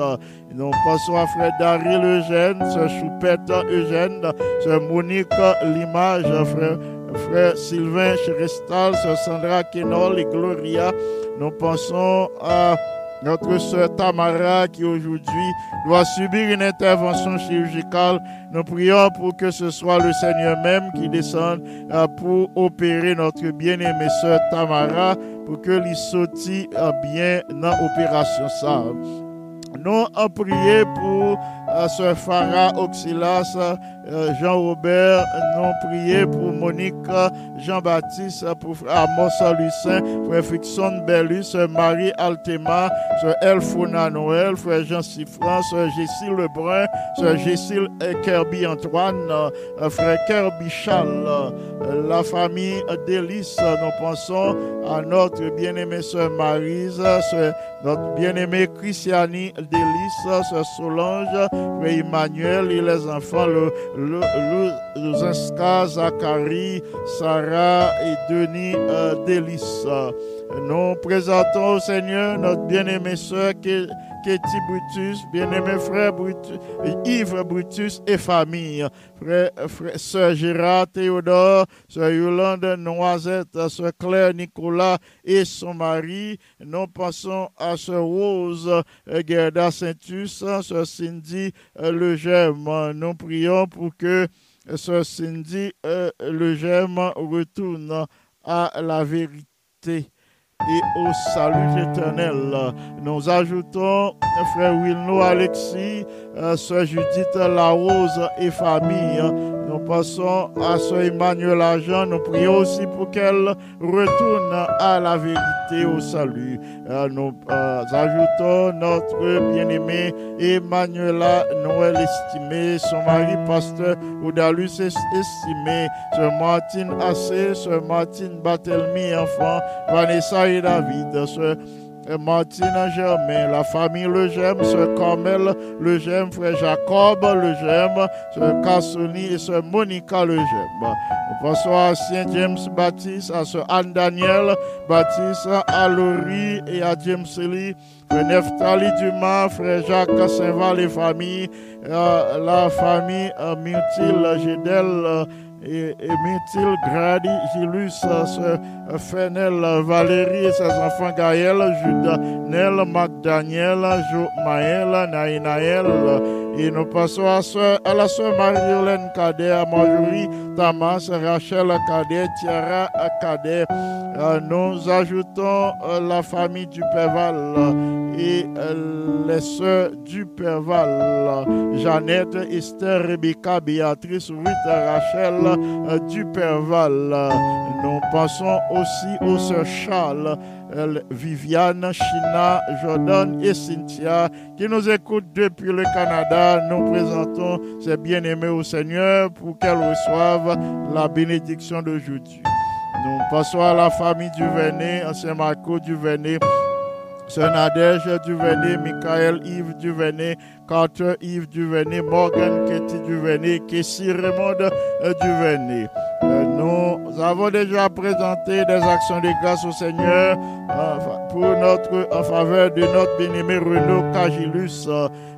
Nous passons à frère Daryl Eugène, sœur Choupette Eugène, sœur Monique Limage, frère, frère Sylvain Cherestal, sœur Sandra Kenol et Gloria. Nous pensons à notre sœur Tamara qui aujourd'hui doit subir une intervention chirurgicale. Nous prions pour que ce soit le Seigneur même qui descende euh, pour opérer notre bien-aimée sœur Tamara pour que lui sorti euh, bien dans l'opération ça. Nous avons prié pour euh, Sœur Farah Oxilas, euh, Jean-Robert, nous prié pour Monique Jean-Baptiste, pour Amos Lucin, Frère Fixon Bellus, Marie Altema, Sœur Elfona Noël, Frère Jean Siffran, Sœur Jessil Lebrun, Sœur Jessil Kirby Antoine, euh, Frère Kirby Charles, la famille Délice, nous pensons à notre bien-aimée Sœur Marise, notre bien-aimée Christiani Délice, Solange, Frère Emmanuel et les enfants, le, Zachary, Sarah et Denis euh, Délice. Nous présentons au Seigneur notre bien-aimée sœur Ketty Brutus, bien-aimé frère Brutus, Yves Brutus et famille, frère, sœur Gérard Théodore, sœur Yolande Noisette, sœur Claire Nicolas et son mari. Nous pensons à sœur Rose Gerda Saintus, sœur Cindy Legem. Nous prions pour que sœur Cindy Legem retourne à la vérité et au salut éternel. Nous ajoutons frère Wilno Alexis, euh, sœur Judith Larose et famille. Nous passons à sœur Emmanuel Agent. Nous prions aussi pour qu'elle retourne à la vérité, au salut. Euh, nous euh, ajoutons notre bien-aimé Emmanuela Noël estimé, son mari pasteur Oudalus estimé, sœur Martine Assé, sœur Martine Batelmi, enfant, Vanessa et David, sœur Martine Germain, la famille Le Gem, sœur Carmel Le Gem, frère Jacob Le Gem, sœur Cassoni et sœur Monica Le Gem. Nous passons à Saint James Baptiste, à sœur Anne Daniel Baptiste, à Laurie et à James Lee, frère Neftali Dumas, frère Jacques Saint-Val et famille, la famille Myrtille Gédel, et, et Mithil, Grady, Gilus, Fenel, Valérie ses enfants Gaël, Judas, Nel, Magdaniel, Maël, Naïnaël. Et nous passons à, soeur, à la soeur Marie-Hélène Cadet, à Marjorie, Tamas, Rachel Cadet, Tiara Cadet. nous ajoutons la famille du Péval les soeurs du Péval, Jeannette, Esther, Rebecca, Béatrice, Ruth, Rachel, du Perval. Nous pensons aussi aux sœurs Charles, Viviane, China, Jordan et Cynthia qui nous écoutent depuis le Canada. Nous présentons ces bien-aimés au Seigneur pour qu'elles reçoivent la bénédiction d'aujourd'hui. Nous passons à la famille du Véné, ancien Marco du Véné, Sœur Nadège Duvernay, Michael Yves Duvernay, Carter Yves Duvernay, Morgan Ketty Duvernay, Kessie Raymond Duvernay. Euh, nous avons déjà présenté des actions de grâce au Seigneur pour notre, en faveur de notre bien-aimé Renaud Cagilus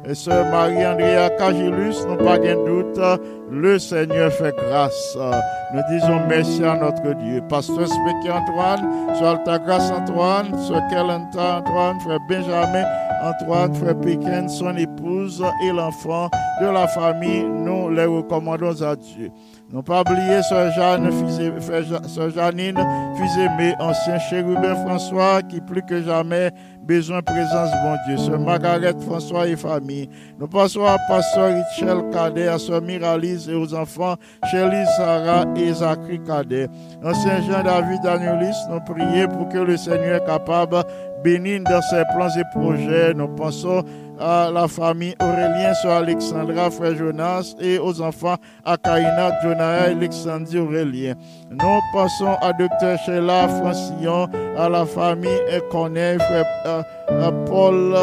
et sœur Marie-Andrea Cagilus, nous pas de doute, le Seigneur fait grâce. Nous disons merci à notre Dieu. Pasteur Spéki Antoine, sur Alta Grâce Antoine, sur Kelenta Antoine, frère Benjamin Antoine, frère Pékin, son épouse et l'enfant de la famille, nous les recommandons à Dieu. Non pas oublier Sœur Jeanne, Sœur Janine, fils aimé, ancien chérubin François, qui plus que jamais besoin présence bon Dieu. Sœur Margaret François et famille. Nous passons à Pasteur Richel Cadet, à Sœur Miralise et aux enfants Shelly, Sarah et Zachary Cadet. Ancien Jean David Anulis, nous prions pour que le Seigneur est capable bénir dans ses plans et projets. Nous pensons à la famille Aurélien, sur Alexandra, frère Jonas, et aux enfants Akaina, Jonah, Alexandre Aurélien. Nous passons à docteur Sheila Francillon, à la famille Corneille, frère euh, Paul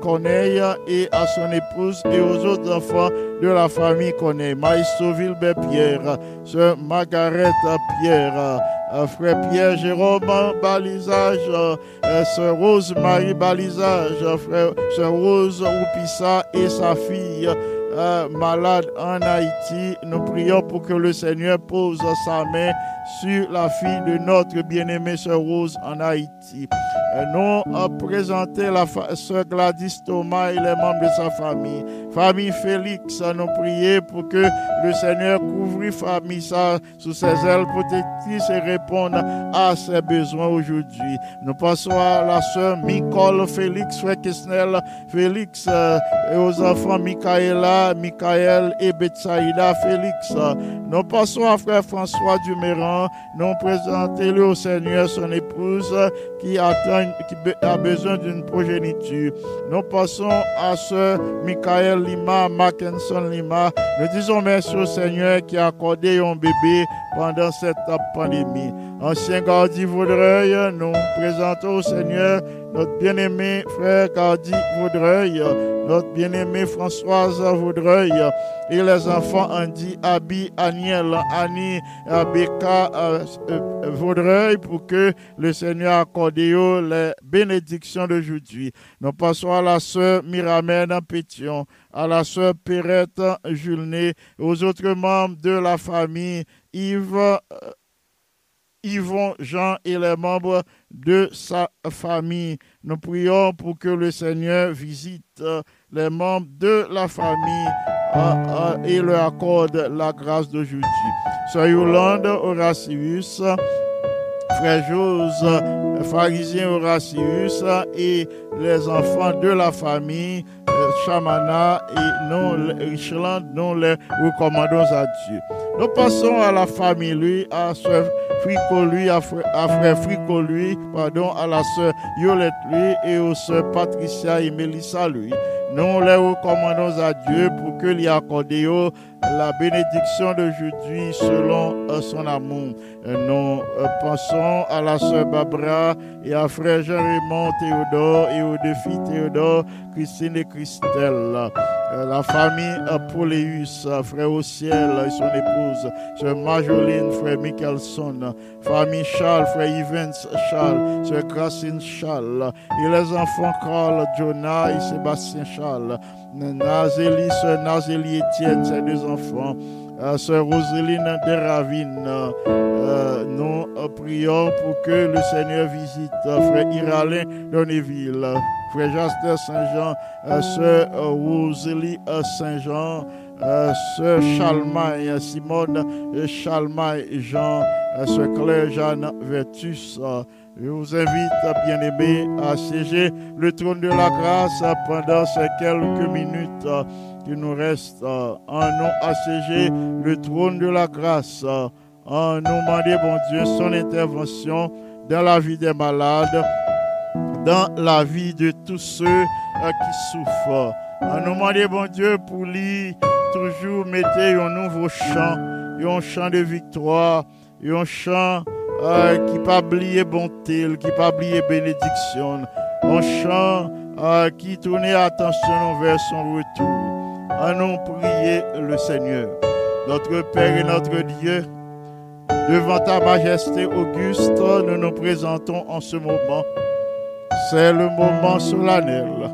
Corneille et à son épouse et aux autres enfants de la famille Corneille. Maïsto Vilbert Pierre, sœur Margaret Pierre, euh, frère Pierre Jérôme Balisage, sœur Rose Marie Balisage, frère sœur Rose Oupissa et sa fille. Euh, malade en Haïti, nous prions pour que le Seigneur pose sa main sur la fille de notre bien-aimée sœur Rose en Haïti. nous avons présenté la sœur Gladys Thomas et les membres de sa famille. Famille Félix, nous prions pour que le Seigneur couvre famille sous ses ailes protectrices et réponde à ses besoins aujourd'hui. Nous passons à la sœur Nicole Félix, frère Kisnel Félix euh, et aux enfants Michaela, Michael et Betsaïda Félix. Nous passons à frère François Duméran nous présentons-le au Seigneur, son épouse, qui, qui a besoin d'une progéniture. Nous passons à ce Michael Lima, Mackinson Lima. Nous disons merci au Seigneur qui a accordé un bébé pendant cette pandémie. Ancien Gardi Vaudreuil, nous présentons au Seigneur notre bien-aimé frère Gardi Vaudreuil, notre bien-aimé Françoise Vaudreuil et les enfants Andy, Abi, Aniel, Annie, Becca euh, euh, Vaudreuil pour que le Seigneur accorde les bénédictions d'aujourd'hui. Nous passons à la sœur Miramène Pétion, à la sœur Perrette Julné, aux autres membres de la famille Yves. Euh, Yvon, Jean et les membres de sa famille. Nous prions pour que le Seigneur visite les membres de la famille et leur accorde la grâce d'aujourd'hui. Sœur Yolande Horatius, frère Jose, pharisien Horatius et les enfants de la famille euh, Chamana et non Richland, nous les recommandons à Dieu. Nous passons à la famille, lui, à Sœur Frico, lui, à Frère Frico, lui, pardon, à la Sœur Yolette, lui, et aux Sœurs Patricia et Mélissa, lui. Nous les recommandons à Dieu pour que lui accorde la bénédiction d'aujourd'hui selon euh, son amour. Nous euh, pensons à la sœur Barbara et à frère Jean-Raymond Théodore et aux deux filles Théodore, Christine et Christelle. Euh, la famille Pauléus, frère au ciel et son épouse, sœur Marjoline, frère Michelson, famille Charles, frère Evans Charles, sœur Gracine Charles, et les enfants Carl, Jonah et Sébastien Charles, Nazélie, sœur Nazélie Etienne, ses deux enfants, euh, sœur Roseline Deravine, euh, nous prions pour que le Seigneur visite frère Iralin Donneville, frère Jasper Saint-Jean, euh, sœur euh, euh, Saint-Jean, sœur Chalmaille, Simone Chalmaille Jean, sœur Claire Jeanne Vertus. Je vous invite, bien-aimés, à siéger le trône de la grâce pendant ces quelques minutes qui nous restent. En nous assiéger le trône de la grâce. En nous demander, bon Dieu, son intervention dans la vie des malades, dans la vie de tous ceux euh, qui souffrent. On nous demande, bon Dieu, pour lui, toujours mettre un nouveau chant, un chant de victoire, un chant euh, qui pas oublier bonté, qui pas oublier bénédiction, un chant euh, qui tourne attention vers son retour. On nous prier le Seigneur, notre Père et notre Dieu. Devant ta majesté auguste, nous nous présentons en ce moment c'est le moment solennel,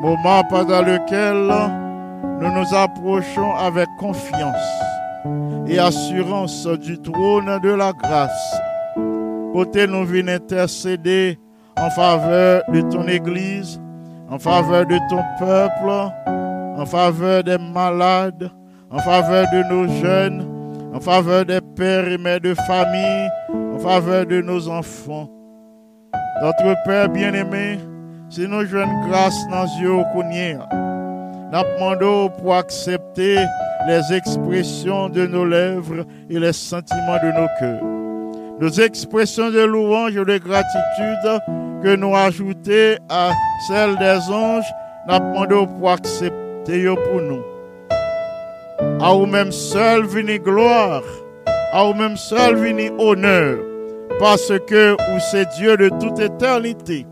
moment pendant lequel nous nous approchons avec confiance et assurance du trône de la grâce. Côté nous venons intercéder en faveur de ton Église, en faveur de ton peuple, en faveur des malades, en faveur de nos jeunes, en faveur des pères et mères de famille, en faveur de nos enfants. Notre Père bien-aimé, si nous jouons grâce dans yeux nous demandons pour accepter les expressions de nos lèvres et les sentiments de nos cœurs. Nos expressions de louange et de gratitude que nous ajoutons à celles des anges nous demandons pour accepter pour nous. À vous-même seul vini gloire, à vous-même seul vini honneur, parce que vous c'est Dieu de toute éternité,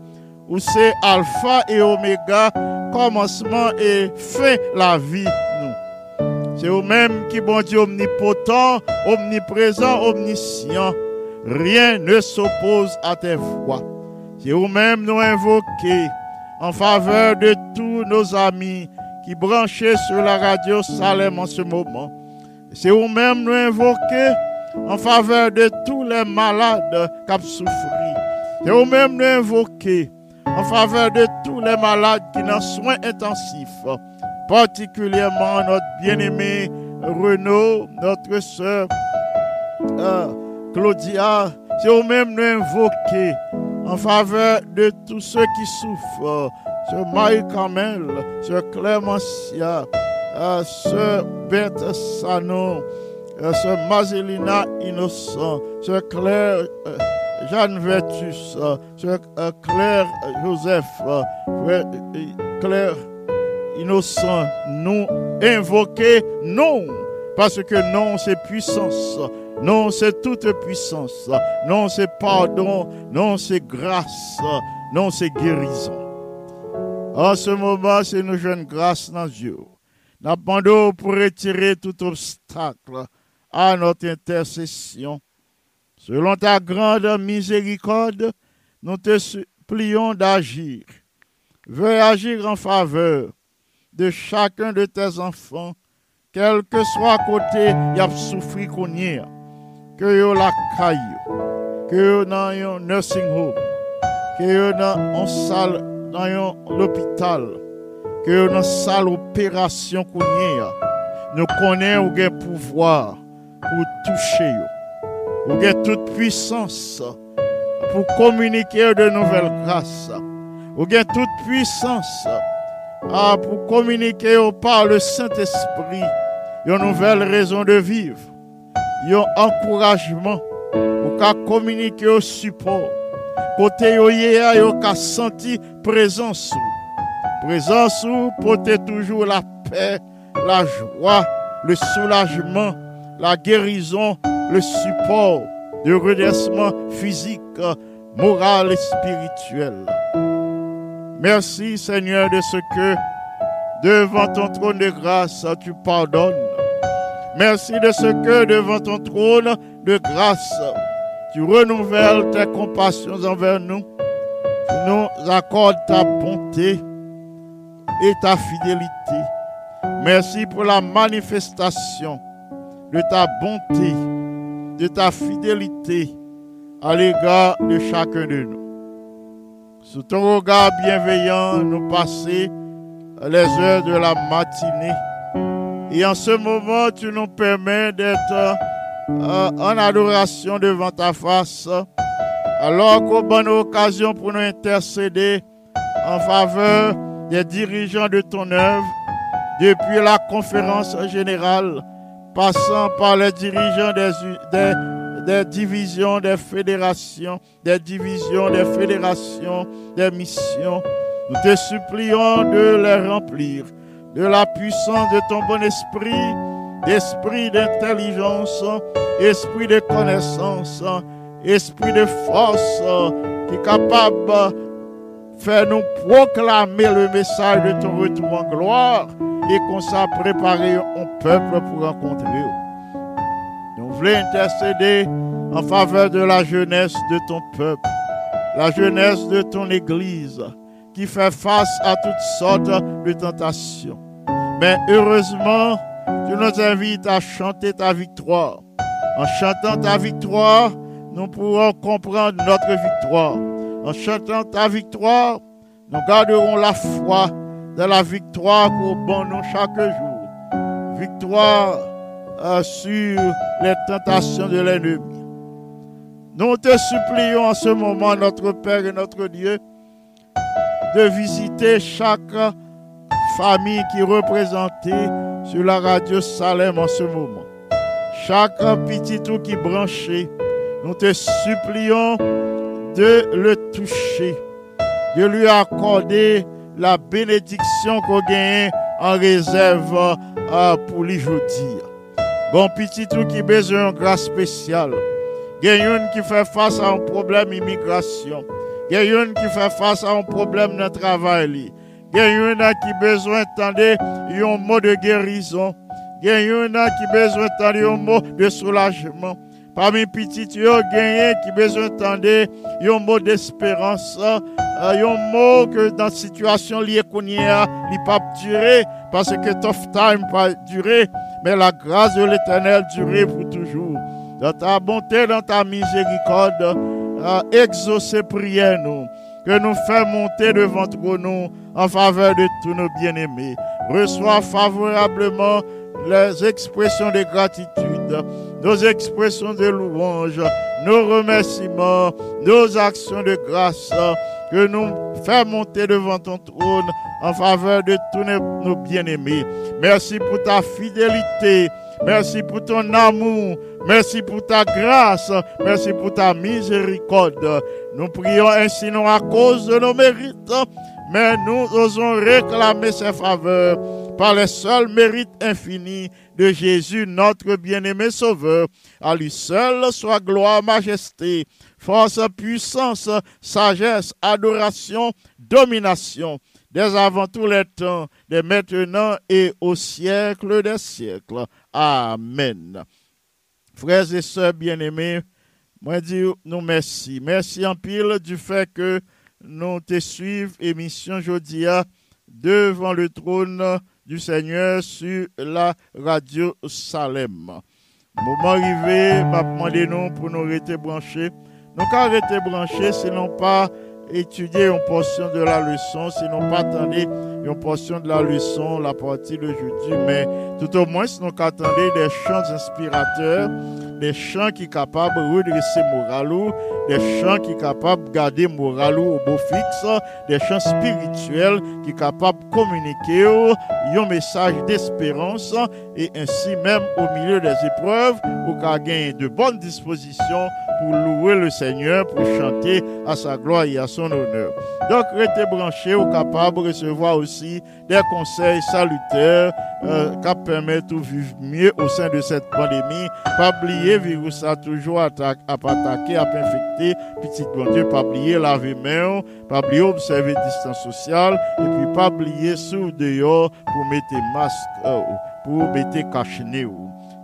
vous c'est Alpha et Oméga, commencement et fin la vie nous. C'est vous-même qui bon Dieu omnipotent, omniprésent, omniscient. Rien ne s'oppose à tes voix. C'est vous-même nous invoquer en faveur de tous nos amis qui branchaient sur la radio Salem en ce moment. C'est vous-même nous invoquer en faveur de tous les malades qui ont souffert. C'est vous-même nous invoquer en faveur de tous les malades qui ont soins intensifs, particulièrement notre bien-aimé Renaud, notre soeur euh, Claudia. C'est vous-même nous invoquer en faveur de tous ceux qui souffrent. Sœur Marie Kamel, Sœur Clémentia, euh, Sœur Berthe Sanon, euh, Mazelina Innocent, Sœur Claire euh, Jeanne Vertus, Sœur Claire Joseph, Claire Innocent, nous invoquer non, parce que non, c'est puissance. Non, c'est toute puissance. Non, c'est pardon. Non, c'est grâce. Non, c'est guérison. En ce moment, c'est une jeune grâce dans Dieu. Nous pour retirer tout obstacle à notre intercession. Selon ta grande miséricorde, nous te supplions d'agir. Veuille agir en faveur de chacun de tes enfants, quel que soit côté, y a souffri qu'on y que yo la caille, que yo dans un nursing home, que yo dans une salle, dans l'hôpital, que dans salle opération nous connaissons le pouvoir pour toucher. Ou toute puissance pour communiquer de nouvelles grâces. Ou toute puissance ah, pour communiquer par le Saint-Esprit une nouvelle raison de vivre un encouragement pour communiquer au support. Côté yo yé yo ka senti présence présence pour toujours la paix, la joie, le soulagement, la guérison, le support, le redressement physique, moral et spirituel. Merci Seigneur de ce que devant ton trône de grâce tu pardonnes Merci de ce que devant ton trône de grâce, tu renouvelles tes compassions envers nous. Tu nous accordes ta bonté et ta fidélité. Merci pour la manifestation de ta bonté, de ta fidélité à l'égard de chacun de nous. Sous ton regard bienveillant, nous passer les heures de la matinée et en ce moment, tu nous permets d'être en adoration devant ta face, alors qu'au bonne occasion pour nous intercéder en faveur des dirigeants de ton œuvre, depuis la conférence générale, passant par les dirigeants des, des divisions, des fédérations, des divisions, des fédérations, des missions. Nous te supplions de les remplir de la puissance de ton bon esprit, d'esprit d'intelligence, esprit de connaissance, esprit de force, qui est capable de faire nous proclamer le message de ton retour en gloire et qu'on s'est préparé un peuple pour rencontrer. Nous voulons intercéder en faveur de la jeunesse de ton peuple, la jeunesse de ton Église, qui fait face à toutes sortes de tentations. Mais heureusement, tu nous invites à chanter ta victoire. En chantant ta victoire, nous pourrons comprendre notre victoire. En chantant ta victoire, nous garderons la foi de la victoire pour bon nous chaque jour. Victoire euh, sur les tentations de l'ennemi. Nous te supplions en ce moment, notre Père et notre Dieu, de visiter chaque famille qui est représentée sur la radio Salem en ce moment. Chaque petit tout qui branché, nous te supplions de le toucher, de lui accorder la bénédiction qu'on gagne en réserve euh, pour les jeudi. Bon petit tout qui besoin de grâce spéciale. une qui fait face à un problème immigration. une qui fait face à un problème de travail. Une qui besoin d'entendre un mot de guérison. une qui besoin d'entendre un mot de soulagement. Parmi petits, il y a qui besoin d'entendre un mot d'espérance. Un mot que dans la situation liée qu'on y a, il pas durer parce que tough time pas durer, mais la grâce de l'éternel durer pour toujours. Dans ta bonté, dans ta miséricorde, exaucer prière nous, que nous faisons monter devant nous en faveur de tous nos bien-aimés. Reçois favorablement les expressions de gratitude, nos expressions de louange, nos remerciements, nos actions de grâce que nous faisons monter devant ton trône en faveur de tous nos bien-aimés. Merci pour ta fidélité. Merci pour ton amour. Merci pour ta grâce. Merci pour ta miséricorde. Nous prions ainsi non à cause de nos mérites, mais nous osons réclamer ses faveurs par les seuls mérites infinis de Jésus, notre bien-aimé Sauveur. À lui seul soit gloire, majesté, force, puissance, sagesse, adoration, domination dès avant tous les temps, dès maintenant et au siècle des siècles. Amen. Frères et sœurs bien-aimés, moi dis nous merci. Merci en pile du fait que nous te suivons émission Jodia devant le trône du Seigneur sur la radio Salem. Moment arrivé, m'a demandé nous pour nous rester branchés. Nous avons rester branchés, sinon pas étudier une portion de la leçon, sinon pas attendre une portion de la leçon, la partie de jeudi, mais tout au moins, si nous attendons des chants inspirateurs, des chants qui sont capables de redresser moral, des chants qui sont capables de garder moral au beau fixe, des chants spirituels qui sont capables de communiquer un message d'espérance et ainsi même au milieu des épreuves, pour gagner de bonnes dispositions pour louer le Seigneur, pour chanter à sa gloire et à son honneur. Donc, restez branchés ou capable de recevoir aussi des conseils salutaires euh, qui permettent de vivre mieux au sein de cette pandémie. Pas oublier, virus a toujours attaqué, à attaquer, à infecter, petit bon Dieu, pas oublier laver main, pas oublier observer distance sociale, et puis pas oublier sous dehors pour mettre masque, euh, pour mettre cache-nez.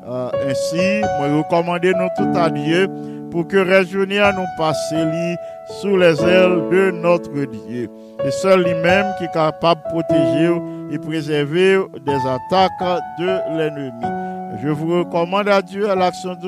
Euh, ainsi, moi recommander nous tout à Dieu pour que à nous passer sous les ailes de notre Dieu. Et seul lui-même qui est capable de protéger et préserver des attaques de l'ennemi. Je vous recommande à Dieu à l'action de